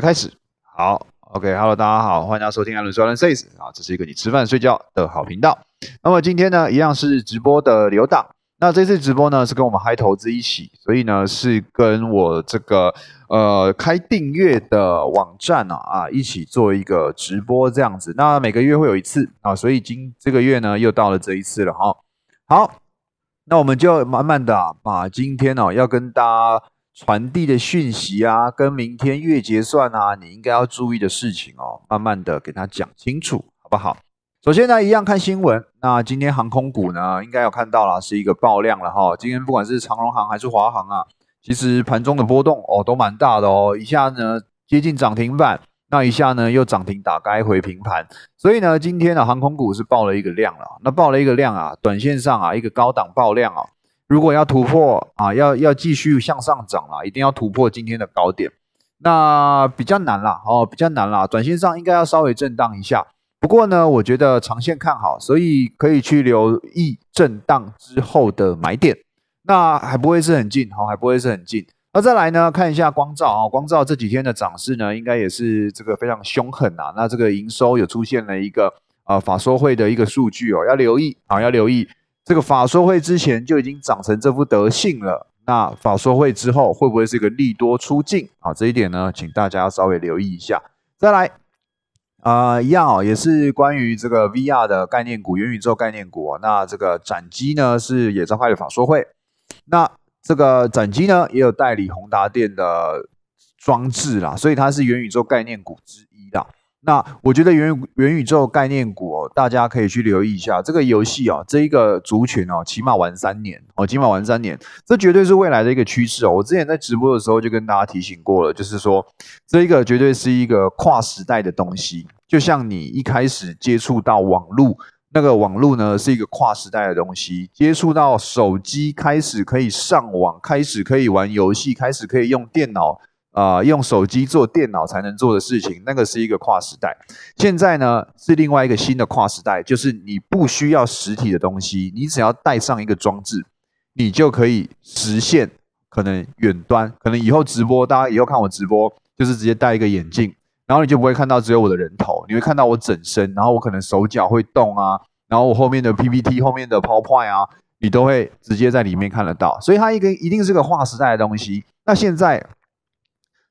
开始，好，OK，Hello，大家好，欢迎大家收听艾伦说 Alan Says 啊，这是一个你吃饭睡觉的好频道。那么今天呢，一样是直播的留档。那这次直播呢，是跟我们嗨投资一起，所以呢，是跟我这个呃开订阅的网站啊啊一起做一个直播这样子。那每个月会有一次啊，所以今这个月呢，又到了这一次了哈。好，那我们就慢慢的把今天呢要跟大家。传递的讯息啊，跟明天月结算啊，你应该要注意的事情哦，慢慢的给他讲清楚，好不好？首先呢，一样看新闻。那今天航空股呢，应该有看到了，是一个爆量了哈。今天不管是长荣航还是华航啊，其实盘中的波动哦，都蛮大的哦。一下呢接近涨停板，那一下呢又涨停打开回平盘，所以呢，今天的航空股是爆了一个量了。那爆了一个量啊，短线上啊，一个高档爆量啊。如果要突破啊，要要继续向上涨啦，一定要突破今天的高点，那比较难啦，哦，比较难啦，短线上应该要稍微震荡一下。不过呢，我觉得长线看好，所以可以去留意震荡之后的买点。那还不会是很近，好，还不会是很近。那再来呢，看一下光照啊，光照这几天的涨势呢，应该也是这个非常凶狠啊。那这个营收有出现了一个呃法说会的一个数据哦，要留意啊，要留意。这个法说会之前就已经长成这副德性了，那法说会之后会不会是一个利多出尽啊？这一点呢，请大家稍微留意一下。再来，啊，一样哦，也是关于这个 VR 的概念股、元宇宙概念股。那这个展机呢，是也召开了法说会。那这个展机呢，也有代理宏达电的装置啦，所以它是元宇宙概念股之一的。那我觉得元元宇宙概念股哦，大家可以去留意一下这个游戏哦，这一个族群哦，起码玩三年哦，起码玩三年，这绝对是未来的一个趋势哦。我之前在直播的时候就跟大家提醒过了，就是说这一个绝对是一个跨时代的东西，就像你一开始接触到网络，那个网络呢是一个跨时代的东西，接触到手机开始可以上网，开始可以玩游戏，开始可以用电脑。啊，用手机做电脑才能做的事情，那个是一个跨时代。现在呢，是另外一个新的跨时代，就是你不需要实体的东西，你只要带上一个装置，你就可以实现可能远端，可能以后直播，大家以后看我直播，就是直接戴一个眼镜，然后你就不会看到只有我的人头，你会看到我整身，然后我可能手脚会动啊，然后我后面的 PPT、后面的 PowerPoint 啊，你都会直接在里面看得到。所以它一个一定是个划时代的东西。那现在。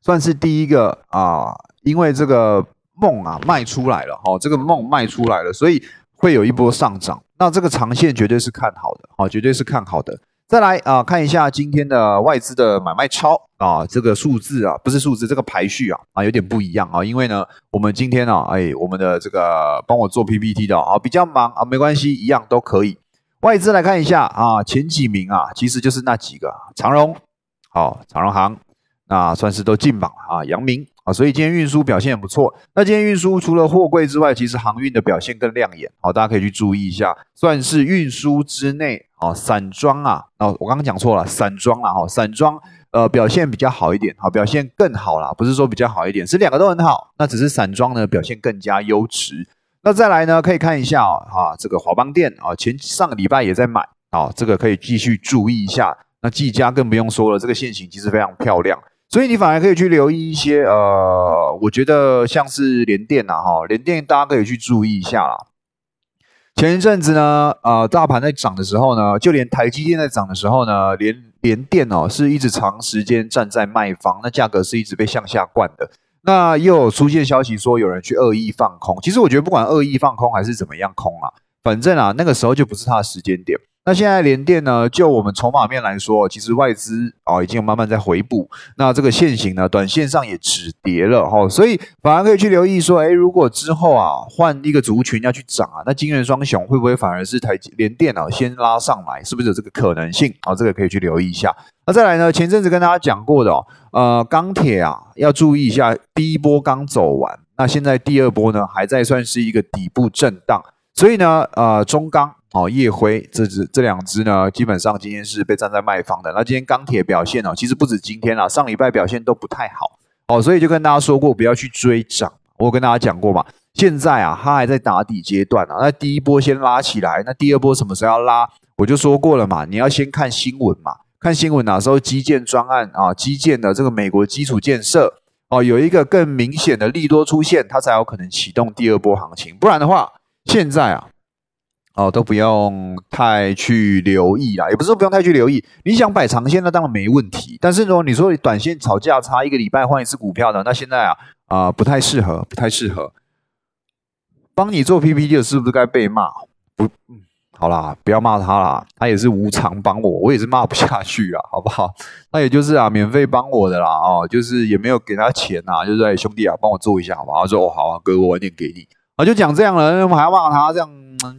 算是第一个啊，因为这个梦啊卖出来了哈，这个梦卖出来了，所以会有一波上涨。那这个长线绝对是看好的，好，绝对是看好的。再来啊，看一下今天的外资的买卖超啊，这个数字啊，不是数字，这个排序啊啊有点不一样啊。因为呢，我们今天呢，哎，我们的这个帮我做 PPT 的啊比较忙啊，没关系，一样都可以。外资来看一下啊，前几名啊，其实就是那几个长荣，好，长荣行。那算是都进榜了啊，阳明啊，所以今天运输表现很不错。那今天运输除了货柜之外，其实航运的表现更亮眼，好，大家可以去注意一下。算是运输之内啊，散装啊，哦，我刚刚讲错了，散装了哈，散装呃表现比较好一点，好，表现更好啦，不是说比较好一点，是两个都很好。那只是散装呢表现更加优质。那再来呢，可以看一下啊，这个华邦店啊，前上个礼拜也在买啊，这个可以继续注意一下。那技嘉更不用说了，这个线型其实非常漂亮。所以你反而可以去留意一些，呃，我觉得像是联电呐，哈，联电大家可以去注意一下啦。前一阵子呢，呃，大盘在涨的时候呢，就连台积电在涨的时候呢，连连电哦，是一直长时间站在卖方，那价格是一直被向下灌的。那又有出现消息说有人去恶意放空，其实我觉得不管恶意放空还是怎么样空啊，反正啊，那个时候就不是它的时间点。那现在联电呢？就我们筹码面来说，其实外资啊已经慢慢在回补。那这个线型呢，短线上也止跌了哈，所以反而可以去留意说，哎，如果之后啊换一个族群要去涨啊，那金元双雄会不会反而是台联电啊先拉上来？是不是有这个可能性？好，这个可以去留意一下。那再来呢？前阵子跟大家讲过的哦，呃，钢铁啊要注意一下，第一波刚走完，那现在第二波呢还在算是一个底部震荡，所以呢，呃，中钢。哦，夜辉这只这两只呢，基本上今天是被站在卖方的。那今天钢铁表现哦，其实不止今天啦，上礼拜表现都不太好哦，所以就跟大家说过，不要去追涨。我跟大家讲过嘛，现在啊，它还在打底阶段啊。那第一波先拉起来，那第二波什么时候要拉？我就说过了嘛，你要先看新闻嘛，看新闻哪时候基建专案啊，基建的这个美国基础建设哦，有一个更明显的利多出现，它才有可能启动第二波行情。不然的话，现在啊，哦，都不用太去留意啦，也不是说不用太去留意。你想摆长线，那当然没问题。但是呢，你说短线炒价差一个礼拜换一次股票的，那现在啊啊不太适合，不太适合。帮你做 PPT 的是不是该被骂？不，好啦，不要骂他啦，他也是无偿帮我，我也是骂不下去啊，好不好？那也就是啊，免费帮我的啦，哦，就是也没有给他钱呐，就是兄弟啊，帮我做一下好不好？他说哦，好啊，哥，我晚点给你。啊，就讲这样了，那我还要骂他，这样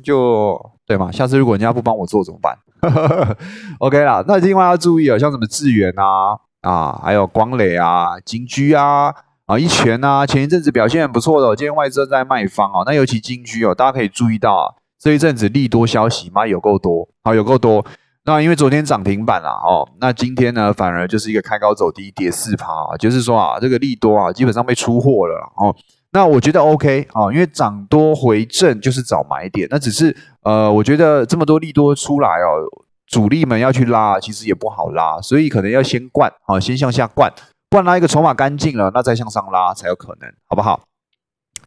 就对嘛？下次如果人家不帮我做怎么办？OK 啦，那另外要注意啊，像什么智远啊，啊，还有光磊啊、金居啊、啊一拳啊，前一阵子表现很不错的，今天外资在卖方哦，那尤其金居哦，大家可以注意到啊。这一阵子利多消息嘛有够多，好有够多。那因为昨天涨停板了哦，那今天呢反而就是一个开高走低，跌四趴，就是说啊，这个利多啊基本上被出货了哦。那我觉得 OK 啊，因为涨多回正就是找买点。那只是呃，我觉得这么多利多出来哦，主力们要去拉，其实也不好拉，所以可能要先灌啊，先向下灌，灌拉一个筹码干净了，那再向上拉才有可能，好不好？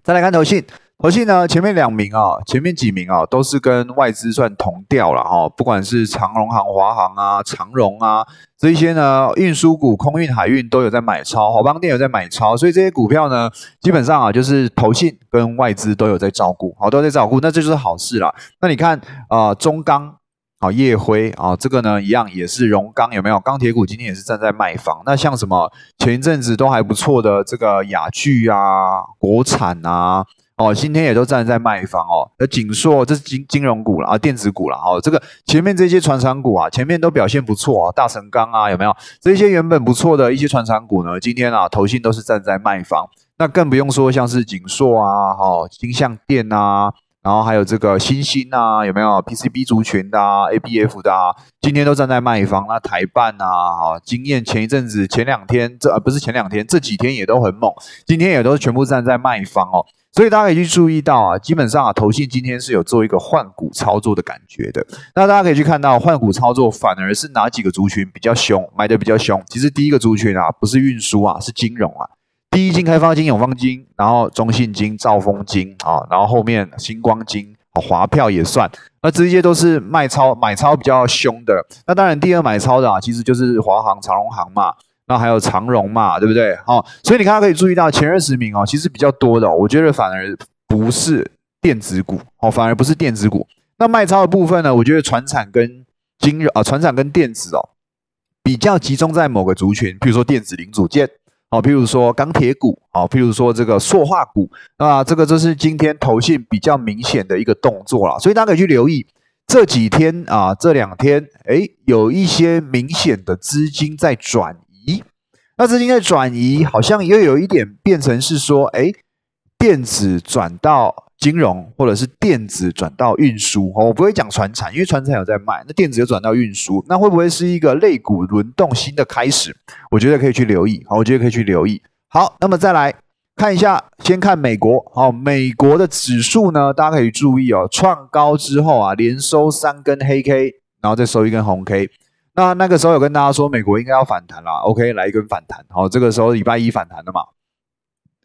再来看投信。投信呢，前面两名啊，前面几名啊，都是跟外资算同调了哈。不管是长荣行、华航啊、长荣啊这一些呢，运输股、空运、海运都有在买超，好邦电有在买超，所以这些股票呢，基本上啊，就是投信跟外资都有在照顾，好都在照顾，那这就是好事啦。那你看啊，中钢啊、叶辉啊，这个呢一样也是荣钢有没有？钢铁股今天也是站在卖方。那像什么前一阵子都还不错的这个雅聚啊、国产啊。哦，今天也都站在卖方哦。那锦硕这是金金融股了啊，电子股了哦。这个前面这些船厂股啊，前面都表现不错啊，大成钢啊，有没有？这些原本不错的一些船厂股呢，今天啊，投信都是站在卖方。那更不用说像是锦硕啊，哈，金相电啊，然后还有这个新兴啊，有没有？PCB 族群的啊，ABF 的啊，今天都站在卖方。那台办啊，哈，经验前一阵子前两天这呃不是前两天这几天也都很猛，今天也都全部站在卖方哦。所以大家可以去注意到啊，基本上啊，投信今天是有做一个换股操作的感觉的。那大家可以去看到换股操作反而是哪几个族群比较凶，买的比较凶。其实第一个族群啊，不是运输啊，是金融啊。第一金、开发金、永方金，然后中信金、兆丰金啊，然后后面星光金、华票也算。那这些都是卖超买超比较凶的。那当然第二买超的啊，其实就是华航、长荣航嘛。那还有长荣嘛，对不对？好，所以你看可以注意到前二十名哦，其实比较多的，我觉得反而不是电子股哦，反而不是电子股。那卖超的部分呢，我觉得船产跟金融啊，船产跟电子哦，比较集中在某个族群，比如说电子零组件哦，譬如说钢铁股哦，譬如说这个塑化股啊，这个就是今天投信比较明显的一个动作了。所以大家可以去留意这几天啊，这两天哎，有一些明显的资金在转移。那资金在转移，好像又有一点变成是说，哎，电子转到金融，或者是电子转到运输。哦，我不会讲船产，因为船产有在卖。那电子又转到运输，那会不会是一个类股轮动新的开始？我觉得可以去留意。好，我觉得可以去留意。好，那么再来看一下，先看美国。好，美国的指数呢，大家可以注意哦，创高之后啊，连收三根黑 K，然后再收一根红 K。那那个时候有跟大家说，美国应该要反弹啦。OK，来一根反弹。好，这个时候礼拜一反弹的嘛。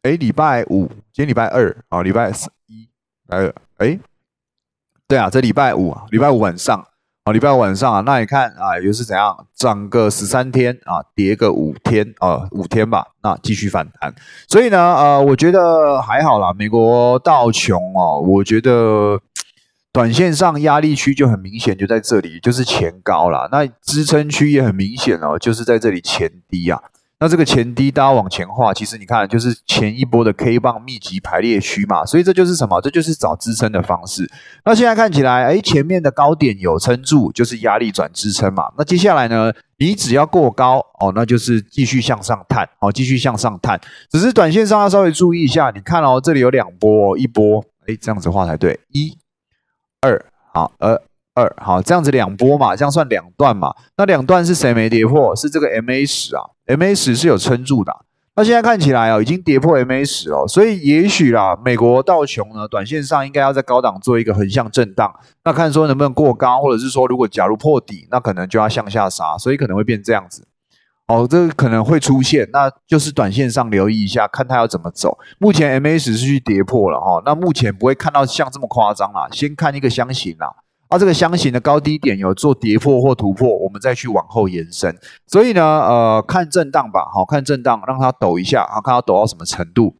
哎，礼拜五，今天礼拜二啊，礼拜一，来，哎，对啊，这礼拜五，礼拜五晚上，好，礼拜五晚上啊，那你看啊，又是怎样涨个十三天啊，跌个五天啊，五天吧，那继续反弹。所以呢，呃，我觉得还好啦。美国道穷哦，我觉得。短线上压力区就很明显，就在这里，就是前高了。那支撑区也很明显哦，就是在这里前低啊。那这个前低，大家往前画，其实你看，就是前一波的 K 棒密集排列区嘛。所以这就是什么？这就是找支撑的方式。那现在看起来，哎，前面的高点有撑住，就是压力转支撑嘛。那接下来呢，你只要过高哦，那就是继续向上探，哦，继续向上探。只是短线上要稍微注意一下，你看哦，这里有两波，一波，哎，这样子画才对，一。二好，呃，二好，这样子两波嘛，这样算两段嘛？那两段是谁没跌破？是这个 MA 十啊，MA 十是有撑住的。那现在看起来啊，已经跌破 MA 十哦，所以也许啦，美国道琼呢，短线上应该要在高档做一个横向震荡。那看说能不能过高，或者是说如果假如破底，那可能就要向下杀，所以可能会变这样子。哦，这个可能会出现，那就是短线上留意一下，看它要怎么走。目前 MA 十是去跌破了哈，那目前不会看到像这么夸张啦，先看一个箱型啦。啊，这个箱型的高低点有做跌破或突破，我们再去往后延伸。所以呢，呃，看震荡吧，好看震荡，让它抖一下，好看它抖到什么程度。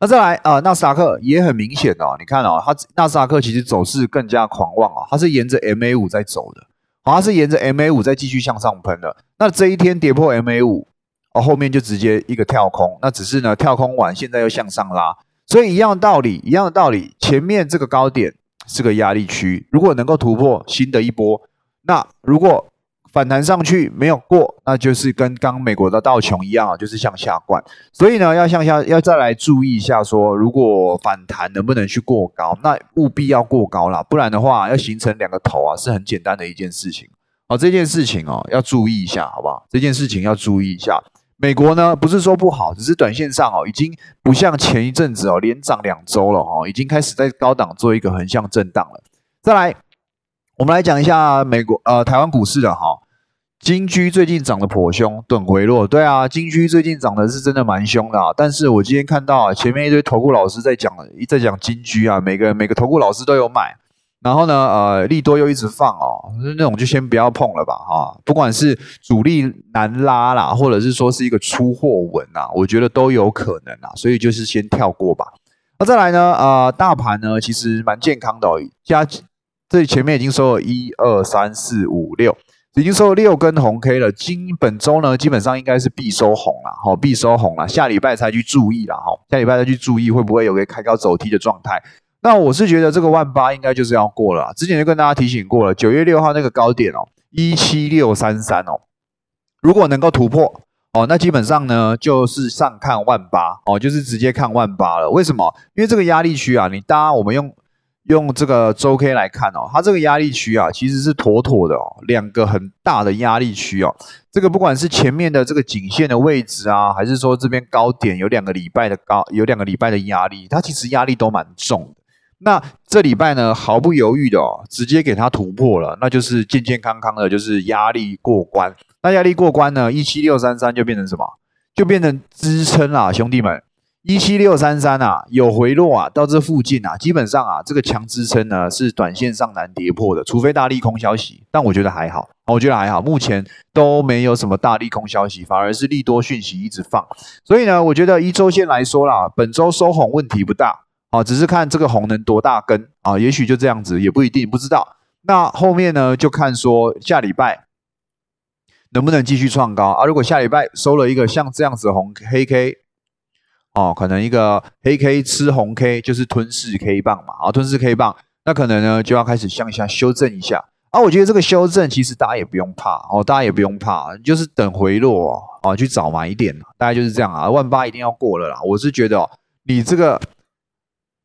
那再来啊，纳斯达克也很明显哦，你看哦，它纳斯达克其实走势更加狂妄啊，它是沿着 MA 五在走的，好，它是沿着 MA 五在继续向上喷的。那这一天跌破 MA 五，哦，后面就直接一个跳空，那只是呢跳空完，现在又向上拉，所以一样的道理，一样的道理，前面这个高点。是个压力区，如果能够突破新的一波，那如果反弹上去没有过，那就是跟刚美国的道琼一样啊，就是向下灌。所以呢，要向下要再来注意一下，说如果反弹能不能去过高，那务必要过高啦，不然的话要形成两个头啊，是很简单的一件事情。好，这件事情哦要注意一下，好不好？这件事情要注意一下。美国呢，不是说不好，只是短线上哦，已经不像前一阵子哦，连涨两周了哦，已经开始在高档做一个横向震荡了。再来，我们来讲一下美国呃台湾股市的哈，金居最近涨得颇凶，等回落。对啊，金居最近涨的是真的蛮凶的啊，但是我今天看到啊，前面一堆投顾老师在讲在讲金居啊，每个每个投顾老师都有买。然后呢，呃，利多又一直放哦，那种就先不要碰了吧，哈，不管是主力难拉啦，或者是说是一个出货稳啊，我觉得都有可能啊，所以就是先跳过吧。那再来呢，呃，大盘呢其实蛮健康的哦，加这前面已经收了一二三四五六，已经收了六根红 K 了，今本周呢基本上应该是必收红了，哈，必收红了，下礼拜才去注意了，哈，下礼拜再去注意会不会有个开高走低的状态。那我是觉得这个万八应该就是要过了，之前就跟大家提醒过了，九月六号那个高点哦，一七六三三哦，如果能够突破哦，那基本上呢就是上看万八哦，就是直接看万八了。为什么？因为这个压力区啊，你搭我们用用这个周 K 来看哦，它这个压力区啊其实是妥妥的哦，两个很大的压力区哦，这个不管是前面的这个颈线的位置啊，还是说这边高点有两个礼拜的高，有两个礼拜的压力，它其实压力都蛮重的。那这礼拜呢，毫不犹豫的哦，直接给它突破了，那就是健健康康的，就是压力过关。那压力过关呢，一七六三三就变成什么？就变成支撑啦，兄弟们，一七六三三啊，有回落啊，到这附近啊，基本上啊，这个强支撑呢是短线上难跌破的，除非大利空消息。但我觉得还好，我觉得还好，目前都没有什么大利空消息，反而是利多讯息一直放。所以呢，我觉得一周线来说啦，本周收红问题不大。啊，只是看这个红能多大根啊，也许就这样子，也不一定，不知道。那后面呢，就看说下礼拜能不能继续创高啊。如果下礼拜收了一个像这样子红黑 K，哦，可能一个黑 K 吃红 K 就是吞噬 K 棒嘛，啊，吞噬 K 棒，那可能呢就要开始向下修正一下啊。我觉得这个修正其实大家也不用怕哦，大家也不用怕，就是等回落啊，去找买点，大概就是这样啊。万八一定要过了啦，我是觉得哦，你这个。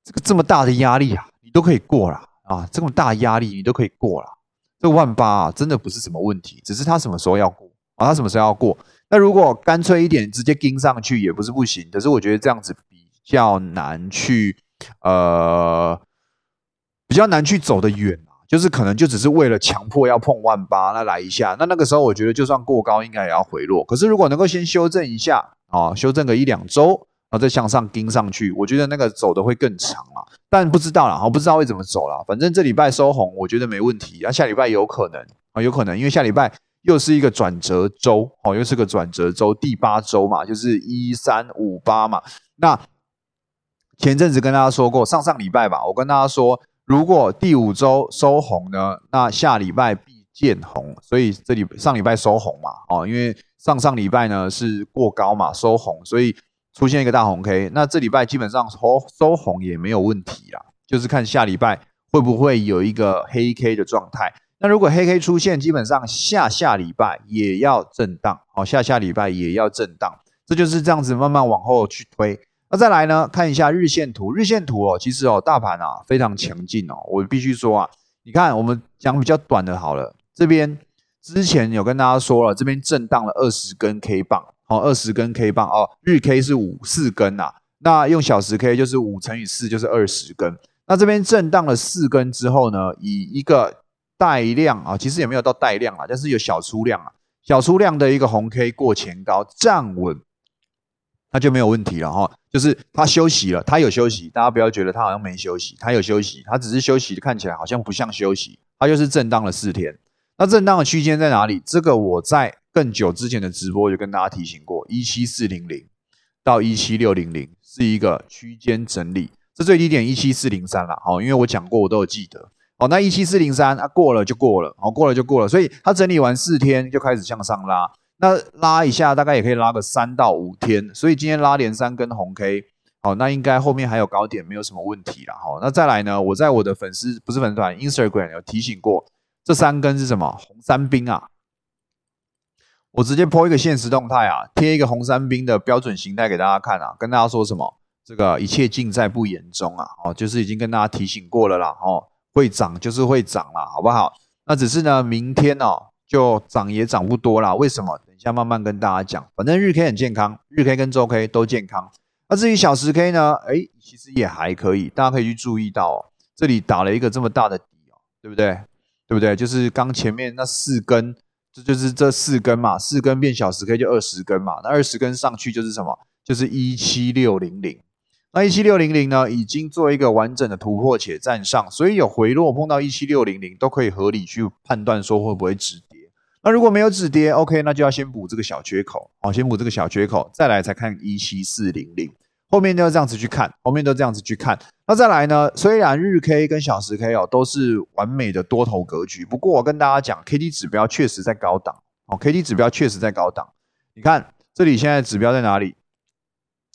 这个这么大的压力啊，你都可以过了啊！这么大压力你都可以过了，这万八啊，真的不是什么问题，只是他什么时候要过啊？他什么时候要过？那如果干脆一点，直接盯上去也不是不行。可是我觉得这样子比较难去，呃，比较难去走得远啊。就是可能就只是为了强迫要碰万八，那来一下，那那个时候我觉得就算过高，应该也要回落。可是如果能够先修正一下啊，修正个一两周。然后再向上盯上去，我觉得那个走的会更长啊，但不知道啦，我不知道会怎么走啦。反正这礼拜收红，我觉得没问题。啊，下礼拜有可能啊，有可能，因为下礼拜又是一个转折周，哦，又是个转折周，第八周嘛，就是一三五八嘛。那前阵子跟大家说过，上上礼拜吧，我跟大家说，如果第五周收红呢，那下礼拜必见红。所以这里上礼拜收红嘛，哦，因为上上礼拜呢是过高嘛，收红，所以。出现一个大红 K，那这礼拜基本上收收红也没有问题啦，就是看下礼拜会不会有一个黑 K 的状态。那如果黑 K 出现，基本上下下礼拜也要震荡，哦，下下礼拜也要震荡，这就是这样子慢慢往后去推。那再来呢，看一下日线图，日线图哦，其实哦，大盘啊非常强劲哦，我必须说啊，你看我们讲比较短的好了，这边之前有跟大家说了，这边震荡了二十根 K 棒。好，二十根 K 棒哦，日 K 是五四根呐，那用小时 K 就是五乘以四就是二十根。那这边震荡了四根之后呢，以一个带量啊，其实也没有到带量啊，但是有小出量啊，小出量的一个红 K 过前高站稳，那就没有问题了哈。就是它休息了，它有休息，大家不要觉得它好像没休息，它有休息，它只是休息，看起来好像不像休息，它就是震荡了四天。那震荡的区间在哪里？这个我在更久之前的直播就跟大家提醒过，一七四零零到一七六零零是一个区间整理，这最低点一七四零三了，好，因为我讲过，我都有记得。哦，那一七四零三啊，过了就过了，好，过了就过了，所以它整理完四天就开始向上拉，那拉一下大概也可以拉个三到五天，所以今天拉连三根红 K，好，那应该后面还有高点，没有什么问题了，好，那再来呢，我在我的粉丝不是粉丝团 Instagram 有提醒过，这三根是什么？红三兵啊，我直接抛一个现实动态啊，贴一个红三兵的标准形态给大家看啊，跟大家说什么？这个一切尽在不言中啊，哦，就是已经跟大家提醒过了啦，哦。会涨就是会涨了，好不好？那只是呢，明天哦就涨也涨不多啦。为什么？等一下慢慢跟大家讲。反正日 K 很健康，日 K 跟周 K 都健康。那至于小时 K 呢？哎，其实也还可以，大家可以去注意到哦，这里打了一个这么大的底哦，对不对？对不对？就是刚前面那四根，这就是这四根嘛，四根变小时 K 就二十根嘛，那二十根上去就是什么？就是一七六零零。那一七六零零呢，已经做一个完整的突破且站上，所以有回落碰到一七六零零都可以合理去判断说会不会止跌。那如果没有止跌，OK，那就要先补这个小缺口，好，先补这个小缺口，再来才看一七四零零，后面都要这样子去看，后面都这样子去看。那再来呢，虽然日 K 跟小时 K 哦都是完美的多头格局，不过我跟大家讲，K D 指标确实在高档，哦，K D 指标确实在高档。你看这里现在指标在哪里？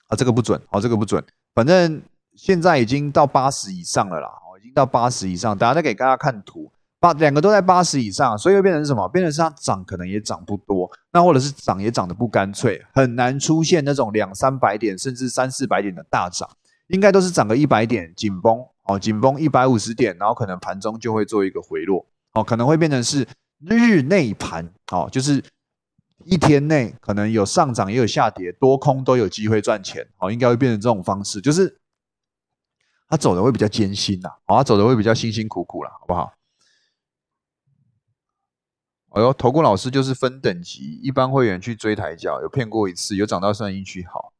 啊，这个不准，哦，这个不准。反正现在已经到八十以上了啦，哦，已经到八十以上。大家再给大家看图，八两个都在八十以上，所以会变成什么？变成是它涨可能也涨不多，那或者是涨也涨得不干脆，很难出现那种两三百点甚至三四百点的大涨，应该都是涨个一百点紧绷，哦，紧绷一百五十点，然后可能盘中就会做一个回落，哦，可能会变成是日内盘，哦，就是。一天内可能有上涨也有下跌，多空都有机会赚钱，哦，应该会变成这种方式，就是他走的会比较艰辛呐，好，他走的会比较辛辛苦苦了，好不好？哎呦，投顾老师就是分等级，一般会员去追抬轿，有骗过一次，有涨到算运气好。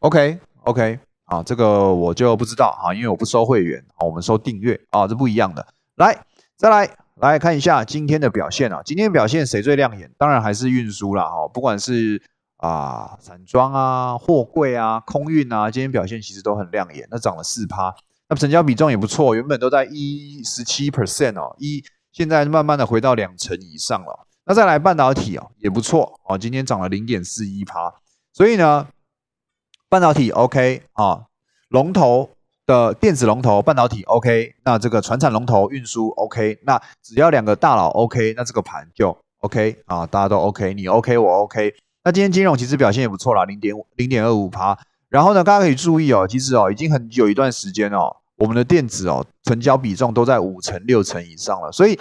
OK OK，啊，这个我就不知道啊，因为我不收会员，啊，我们收订阅啊，这不一样的。来，再来。来看一下今天的表现啊，今天表现谁最亮眼？当然还是运输啦，哈，不管是啊散装啊、货柜啊、空运啊，今天表现其实都很亮眼，那涨了四趴，那成交比重也不错，原本都在一十七 percent 哦，一现在慢慢的回到两成以上了。那再来半导体哦，也不错哦，今天涨了零点四一趴，所以呢，半导体 OK 啊，龙头。的电子龙头半导体 OK，那这个船产龙头运输 OK，那只要两个大佬 OK，那这个盘就 OK 啊，大家都 OK，你 OK 我 OK。那今天金融其实表现也不错啦，零点零点二五趴。然后呢，大家可以注意哦，其实哦已经很有一段时间哦，我们的电子哦成交比重都在五成六成以上了。所以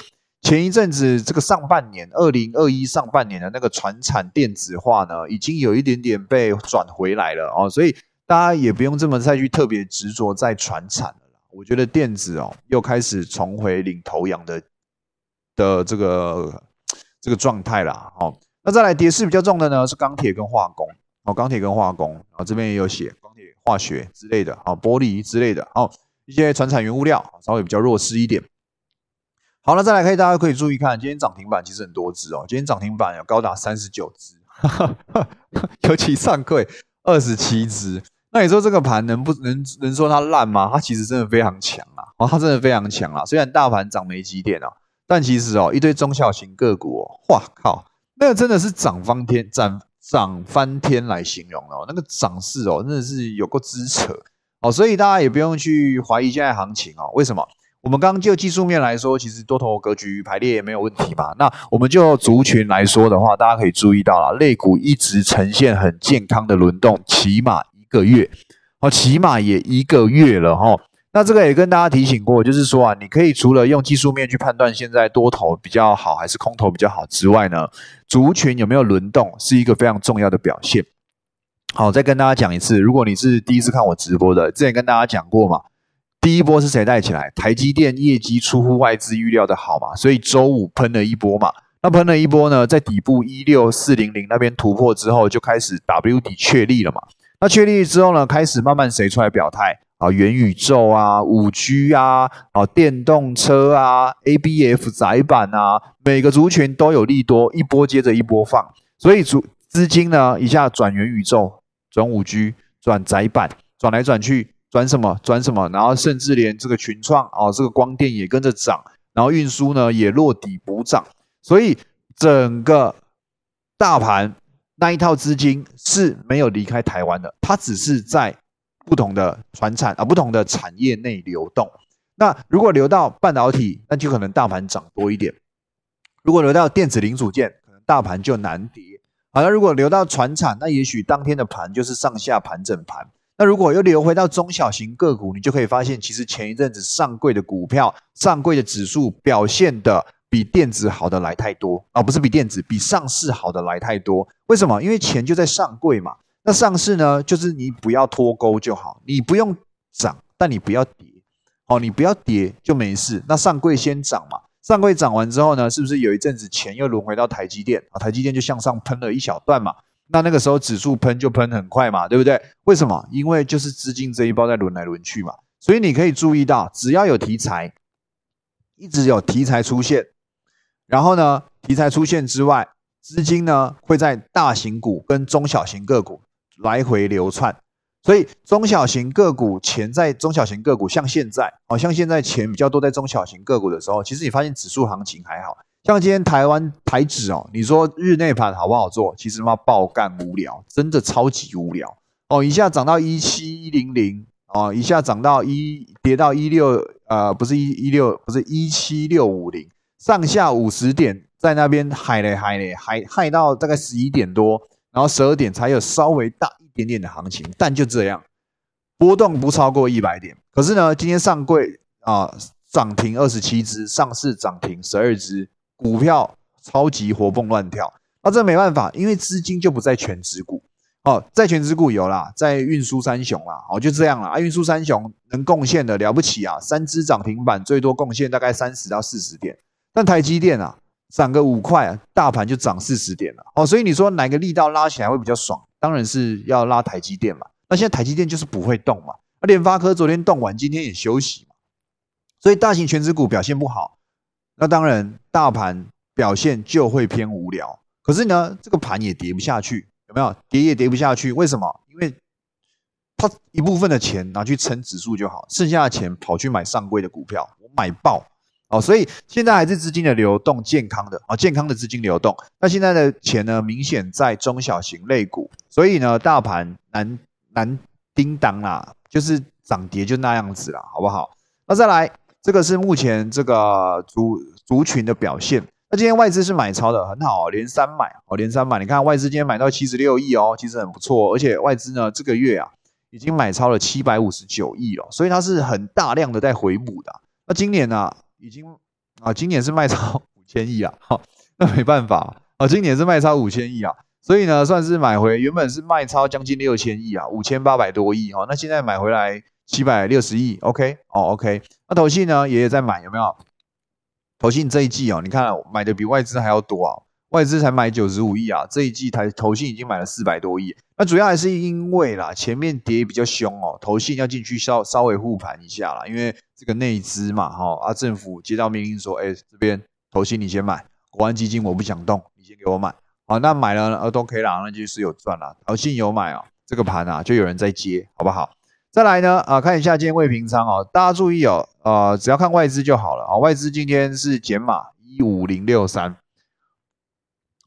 前一阵子这个上半年二零二一上半年的那个船产电子化呢，已经有一点点被转回来了哦，所以。大家也不用这么再去特别执着在船产了啦。我觉得电子哦又开始重回领头羊的的这个这个状态了。哦，那再来跌势比较重的呢是钢铁跟化工。哦，钢铁跟化工，然后这边也有写钢铁化学之类的，哦，玻璃之类的，哦，一些船产原物料稍微比较弱势一点。好了，再来可以大家可以注意看，今天涨停板其实很多只哦，今天涨停板有高达三十九只，尤其上柜二十七只。那你说这个盘能不能能说它烂吗？它其实真的非常强啊！哦，它真的非常强啊！虽然大盘涨没几点啊，但其实哦，一堆中小型个股，哦，哇靠，那个真的是涨翻天，涨涨翻天来形容哦，那个涨势哦，真的是有过支扯哦，所以大家也不用去怀疑现在行情哦。为什么？我们刚刚就技术面来说，其实多头格局排列也没有问题吧？那我们就族群来说的话，大家可以注意到了，类股一直呈现很健康的轮动，起码一。个月，哦，起码也一个月了哈。那这个也跟大家提醒过，就是说啊，你可以除了用技术面去判断现在多头比较好还是空头比较好之外呢，族群有没有轮动是一个非常重要的表现。好，再跟大家讲一次，如果你是第一次看我直播的，之前跟大家讲过嘛，第一波是谁带起来？台积电业绩出乎外资预料的好嘛，所以周五喷了一波嘛。那喷了一波呢，在底部一六四零零那边突破之后，就开始 W 底确立了嘛。那确立之后呢，开始慢慢谁出来表态啊？元宇宙啊，五 G 啊，啊，电动车啊，ABF 窄板啊，每个族群都有利多，一波接着一波放。所以主资金呢，一下转元宇宙，转五 G，转窄板，转来转去，转什么？转什么？然后甚至连这个群创啊，这个光电也跟着涨，然后运输呢也落底补涨。所以整个大盘那一套资金是没有离开台湾的，它只是在不同的船产啊、不同的产业内流动。那如果流到半导体，那就可能大盘涨多一点；如果流到电子零组件，可能大盘就难跌。好了，如果流到船产，那也许当天的盘就是上下盘整盘。那如果又流回到中小型个股，你就可以发现，其实前一阵子上柜的股票、上柜的指数表现的。比电子好的来太多啊，不是比电子，比上市好的来太多。为什么？因为钱就在上柜嘛。那上市呢，就是你不要脱钩就好，你不用涨，但你不要跌哦，你不要跌就没事。那上柜先涨嘛，上柜涨完之后呢，是不是有一阵子钱又轮回到台积电啊？台积电就向上喷了一小段嘛。那那个时候指数喷就喷很快嘛，对不对？为什么？因为就是资金这一包在轮来轮去嘛。所以你可以注意到，只要有题材，一直有题材出现。然后呢，题材出现之外，资金呢会在大型股跟中小型个股来回流窜，所以中小型个股钱在中小型个股，像现在，好像现在钱比较多在中小型个股的时候，其实你发现指数行情还好，像今天台湾台指哦，你说日内盘好不好做？其实妈爆干无聊，真的超级无聊哦，一下涨到一七零零哦，一下涨到一跌到一六呃，不是一一六，不是一七六五零。上下五十点在那边嗨嘞嗨嘞嗨嗨到大概十一点多，然后十二点才有稍微大一点点的行情，但就这样，波动不超过一百点。可是呢，今天上柜啊涨停二十七只，上市涨停十二只，股票超级活蹦乱跳。那这没办法，因为资金就不在全指股哦，在全指股有啦，在运输三雄啦，哦就这样啦。啊，运输三雄能贡献的了不起啊，三只涨停板最多贡献大概三十到四十点。但台积电啊，涨个五块，大盘就涨四十点了哦。所以你说哪个力道拉起来会比较爽？当然是要拉台积电嘛。那现在台积电就是不会动嘛。那联发科昨天动完，今天也休息嘛。所以大型全指股表现不好，那当然大盘表现就会偏无聊。可是呢，这个盘也跌不下去，有没有？跌也跌不下去，为什么？因为他一部分的钱拿去撑指数就好，剩下的钱跑去买上柜的股票，我买爆。哦，所以现在还是资金的流动健康的啊，健康的资金流动。那现在的钱呢，明显在中小型类股，所以呢，大盘难难叮当啦，就是涨跌就那样子了，好不好？那再来，这个是目前这个族族群的表现。那今天外资是买超的，很好，连三买哦，连三买。你看外资今天买到七十六亿哦，其实很不错。而且外资呢，这个月啊，已经买超了七百五十九亿了，所以它是很大量的在回补的。那今年呢？已经啊，今年是卖超 五千亿啊，哈，那没办法啊，今年是卖超五千亿啊，所以呢，算是买回，原本是卖超将近六千亿啊，五千八百多亿哈，那现在买回来七百六十亿，OK，哦，OK，那投信呢也有在买，有没有？投信这一季哦，你看买的比外资还要多啊。外资才买九十五亿啊，这一季台投信已经买了四百多亿，那主要还是因为啦，前面跌比较凶哦，投信要进去稍稍微护盘一下啦，因为这个内资嘛，哈啊政府接到命令说，哎这边投信你先买，国安基金我不想动，你先给我买，好那买了呃都可以啦，那就是有赚了，投信有买哦，这个盘啊就有人在接，好不好？再来呢啊看一下今天未平仓哦，大家注意哦，呃只要看外资就好了啊，外资今天是减码一五零六三。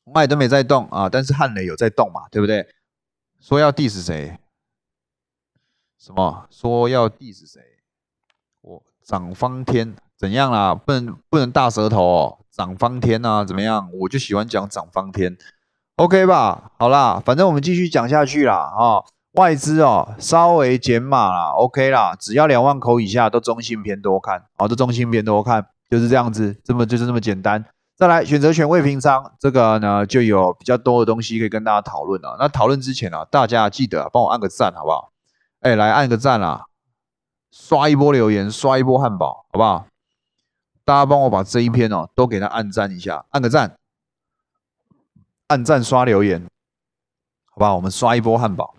外都没在动啊，但是汉雷有在动嘛，对不对？说要 diss 谁？什么？说要 diss 谁？我涨方天怎样啦？不能不能大舌头哦，涨方天啊，怎么样？我就喜欢讲涨方天，OK 吧？好啦，反正我们继续讲下去啦啊！外资哦，稍微减码啦，OK 啦，只要两万口以下都中性偏多看，好，都中性偏多看，就是这样子，这么就是这么简单。再来选择权未平仓，这个呢就有比较多的东西可以跟大家讨论了。那讨论之前啊，大家记得帮我按个赞，好不好？哎，来按个赞啦，刷一波留言，刷一波汉堡，好不好？大家帮我把这一篇哦都给他按赞一下，按个赞，按赞刷留言，好吧？我们刷一波汉堡。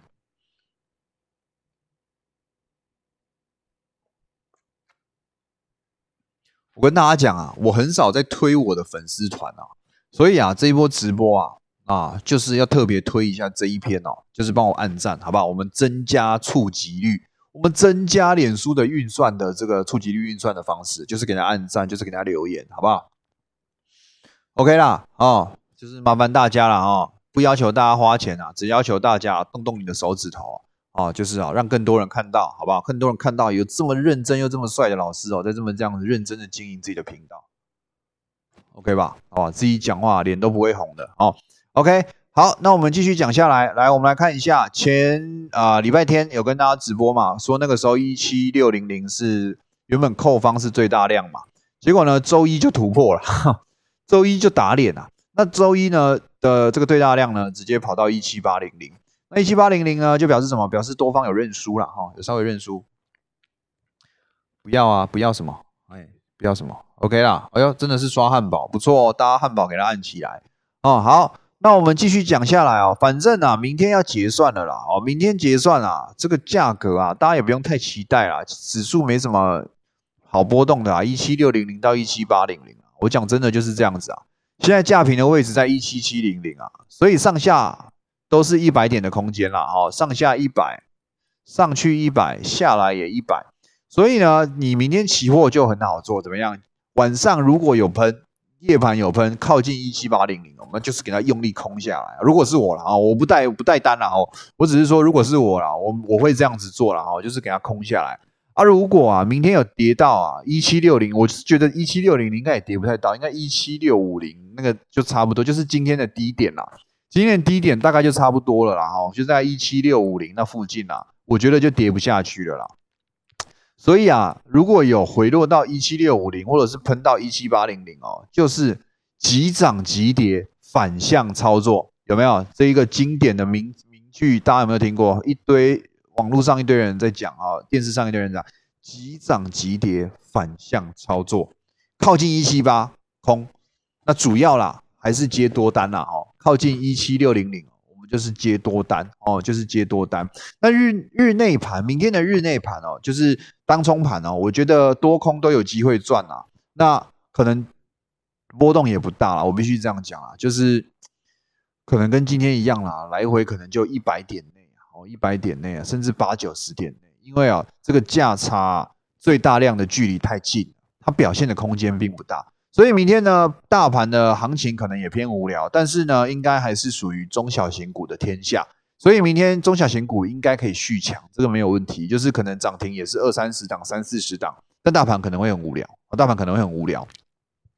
我跟大家讲啊，我很少在推我的粉丝团啊，所以啊，这一波直播啊啊，就是要特别推一下这一篇哦，就是帮我按赞，好不好？我们增加触及率，我们增加脸书的运算的这个触及率运算的方式，就是给他按赞，就是给他留言，好不好？OK 啦，哦，就是麻烦大家了哦，不要求大家花钱啊，只要求大家动动你的手指头。哦，就是啊，让更多人看到，好不好？更多人看到有这么认真又这么帅的老师哦，在这么这样认真的经营自己的频道，OK 吧？哦，自己讲话脸都不会红的哦。OK，好，那我们继续讲下来，来，我们来看一下前啊礼拜天有跟大家直播嘛，说那个时候一七六零零是原本扣方是最大量嘛，结果呢周一就突破了，周一就打脸了。那周一呢的这个最大量呢，直接跑到一七八零零。那一七八零零呢，就表示什么？表示多方有认输了哈，有稍微认输。不要啊，不要什么？哎，不要什么？OK 啦。哎呦，真的是刷汉堡，不错哦，大家汉堡给它按起来哦。好，那我们继续讲下来哦。反正啊，明天要结算了啦。哦，明天结算啊，这个价格啊，大家也不用太期待啦。指数没什么好波动的啊，一七六零零到一七八零零啊。我讲真的就是这样子啊。现在价平的位置在一七七零零啊，所以上下。都是一百点的空间啦，哦，上下一百，上去一百，下来也一百，所以呢，你明天期货就很好做，怎么样？晚上如果有喷，夜盘有喷，靠近一七八零零，我们就是给它用力空下来。如果是我了啊，我不带不带单了哦，我只是说，如果是我了，我我会这样子做了哈，就是给它空下来。啊，如果啊，明天有跌到啊一七六零，我是觉得一七六零零应该也跌不太到，应该一七六五零那个就差不多，就是今天的低点啦。今天低点大概就差不多了啦，哈，就在一七六五零那附近啦，我觉得就跌不下去了啦。所以啊，如果有回落到一七六五零，或者是喷到一七八零零哦，就是急涨急跌反向操作，有没有？这一个经典的名名句，大家有没有听过？一堆网络上一堆人在讲啊，电视上一堆人讲，急涨急跌反向操作，靠近一七八空，那主要啦还是接多单啦，哈。靠近一七六零零，我们就是接多单哦，就是接多单。那日日内盘，明天的日内盘哦，就是当冲盘哦，我觉得多空都有机会赚啊。那可能波动也不大，我必须这样讲啊，就是可能跟今天一样啦，来回可能就一百点内哦，一百点内啊，甚至八九十点内，因为啊，这个价差最大量的距离太近，它表现的空间并不大。所以明天呢，大盘的行情可能也偏无聊，但是呢，应该还是属于中小型股的天下。所以明天中小型股应该可以续强，这个没有问题。就是可能涨停也是二三十档、三四十档，但大盘可能会很无聊啊，大盘可能会很无聊。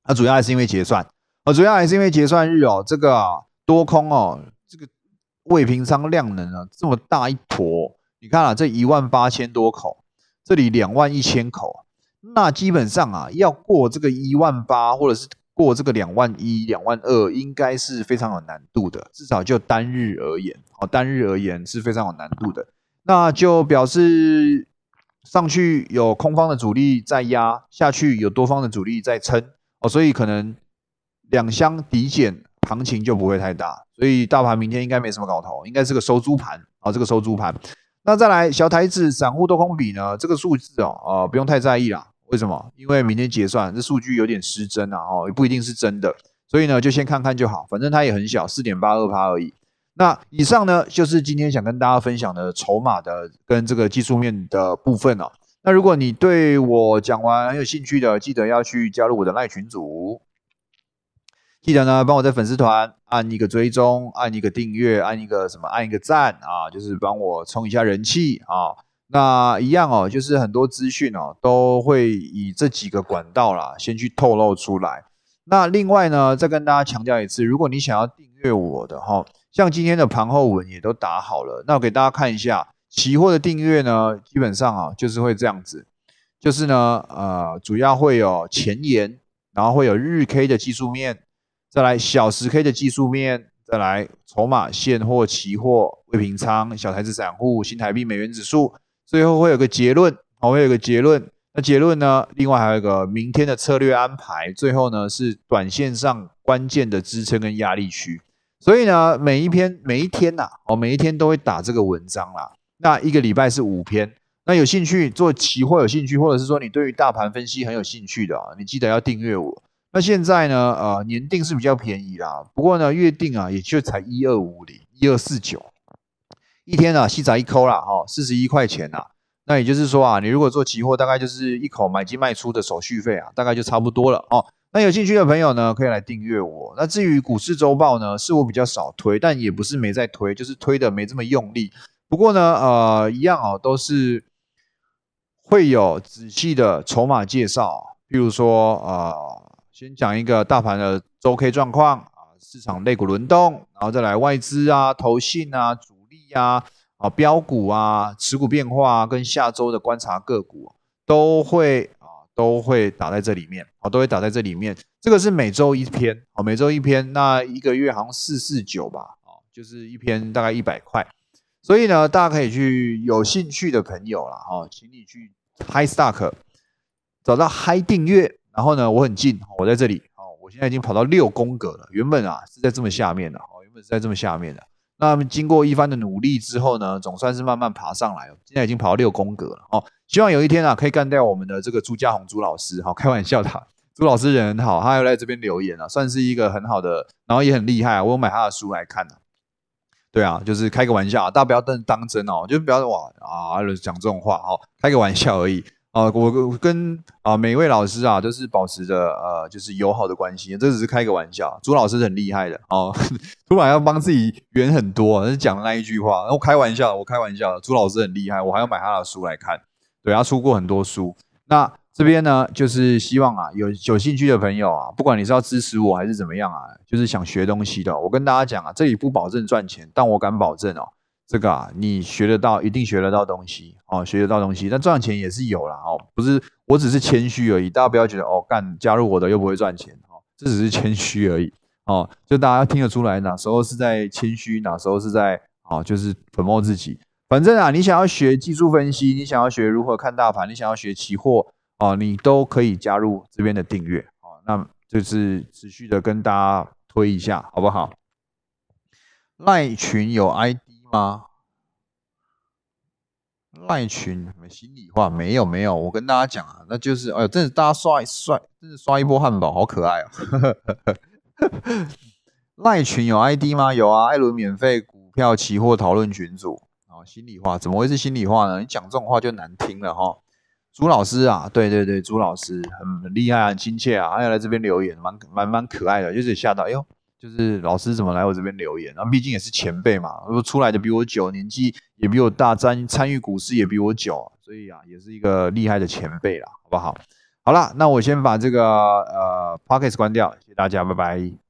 那主要还是因为结算啊，主要还是因为结算日哦，这个多空哦，这个未平仓量能啊这么大一坨，你看啊，这一万八千多口，这里两万一千口。那基本上啊，要过这个一万八，或者是过这个两万一、两万二，应该是非常有难度的。至少就单日而言，哦，单日而言是非常有难度的。那就表示上去有空方的主力在压，下去有多方的主力在撑，哦，所以可能两相抵减，行情就不会太大。所以大盘明天应该没什么搞头，应该是个收租盘啊，这个收租盘。那再来小台子散户多空比呢？这个数字哦，啊，不用太在意啦。为什么？因为明天结算，这数据有点失真啊，哦，也不一定是真的，所以呢，就先看看就好，反正它也很小，四点八二趴而已。那以上呢，就是今天想跟大家分享的筹码的跟这个技术面的部分哦。那如果你对我讲完很有兴趣的，记得要去加入我的赖群组，记得呢帮我在粉丝团按一个追踪，按一个订阅，按一个什么，按一个赞啊，就是帮我冲一下人气啊。那一样哦，就是很多资讯哦，都会以这几个管道啦，先去透露出来。那另外呢，再跟大家强调一次，如果你想要订阅我的哈，像今天的盘后文也都打好了，那我给大家看一下，期货的订阅呢，基本上啊，就是会这样子，就是呢，呃，主要会有前沿，然后会有日 K 的技术面，再来小时 K 的技术面，再来筹码现货、期货、未平仓、小台子散户、新台币、美元指数。最后会有个结论，哦，会有个结论。那结论呢？另外还有一个明天的策略安排。最后呢是短线上关键的支撑跟压力区。所以呢，每一篇每一天呐，哦，每一天都会打这个文章啦。那一个礼拜是五篇。那有兴趣做期货有兴趣，或者是说你对于大盘分析很有兴趣的啊，你记得要订阅我。那现在呢，呃，年定是比较便宜啦，不过呢，月定啊，也就才一二五零、一二四九，一天啊，细仔一扣啦，哈，四十一块钱呐。那也就是说啊，你如果做期货，大概就是一口买进卖出的手续费啊，大概就差不多了哦。那有兴趣的朋友呢，可以来订阅我。那至于股市周报呢，是我比较少推，但也不是没在推，就是推的没这么用力。不过呢，呃，一样哦，都是。会有仔细的筹码介绍，譬如说，呃，先讲一个大盘的周 K 状况啊，市场类股轮动，然后再来外资啊、投信啊、啊、啊标股啊、持股变化啊跟下周的观察个股都会啊都会打在这里面啊，都会打在这里面。这个是每周一篇啊，每周一篇，那一个月好像四四九吧，啊，就是一篇大概一百块。所以呢，大家可以去有兴趣的朋友啦，哈，请你去 High Stock 找到 High 订阅，然后呢，我很近，我在这里，哦，我现在已经跑到六宫格了，原本啊是在这么下面的，哦，原本是在这么下面的，那经过一番的努力之后呢，总算是慢慢爬上来了，现在已经跑到六宫格了，哦，希望有一天啊，可以干掉我们的这个朱家红朱老师，好，开玩笑的，朱老师人很好，他又来这边留言啊，算是一个很好的，然后也很厉害，我有买他的书来看呢。对啊，就是开个玩笑，大家不要当当真哦，就不要哇啊讲这种话哦，开个玩笑而已啊。我跟啊每位老师啊都是保持着呃就是友好的关系，这只是开个玩笑。朱老师很厉害的哦，突然要帮自己圆很多，是讲的那一句话，然后开玩笑，我开玩笑。朱老师很厉害，我还要买他的书来看，对，他出过很多书。那。这边呢，就是希望啊，有有兴趣的朋友啊，不管你是要支持我还是怎么样啊，就是想学东西的，我跟大家讲啊，这里不保证赚钱，但我敢保证哦，这个啊，你学得到，一定学得到东西哦，学得到东西，但赚钱也是有啦哦，不是，我只是谦虚而已，大家不要觉得哦，干加入我的又不会赚钱哦，这只是谦虚而已哦，就大家听得出来，哪时候是在谦虚，哪时候是在哦，就是粉墨自己，反正啊，你想要学技术分析，你想要学如何看大盘，你想要学期货。哦，你都可以加入这边的订阅哦，那就是持续的跟大家推一下，好不好？赖群有 I 吗？赖群心里话没有没有，我跟大家讲啊，那就是哎呦，真的大家刷一刷，真是刷一波汉堡，好可爱哦。赖群有 ID 吗？有啊，艾伦免费股票期货讨论群组。哦，心里话怎么会是心里话呢？你讲这种话就难听了哈。朱老师啊，对对对，朱老师很厉害，很亲切啊，还要来这边留言，蛮蛮蛮可爱的，就是吓到，哎呦，就是老师怎么来我这边留言？那毕竟也是前辈嘛，如果出来的比我久，年纪也比我大，参参与股市也比我久，所以啊，也是一个厉害的前辈啦，好不好？好啦，那我先把这个呃 p o c k e t 关掉，谢谢大家，拜拜。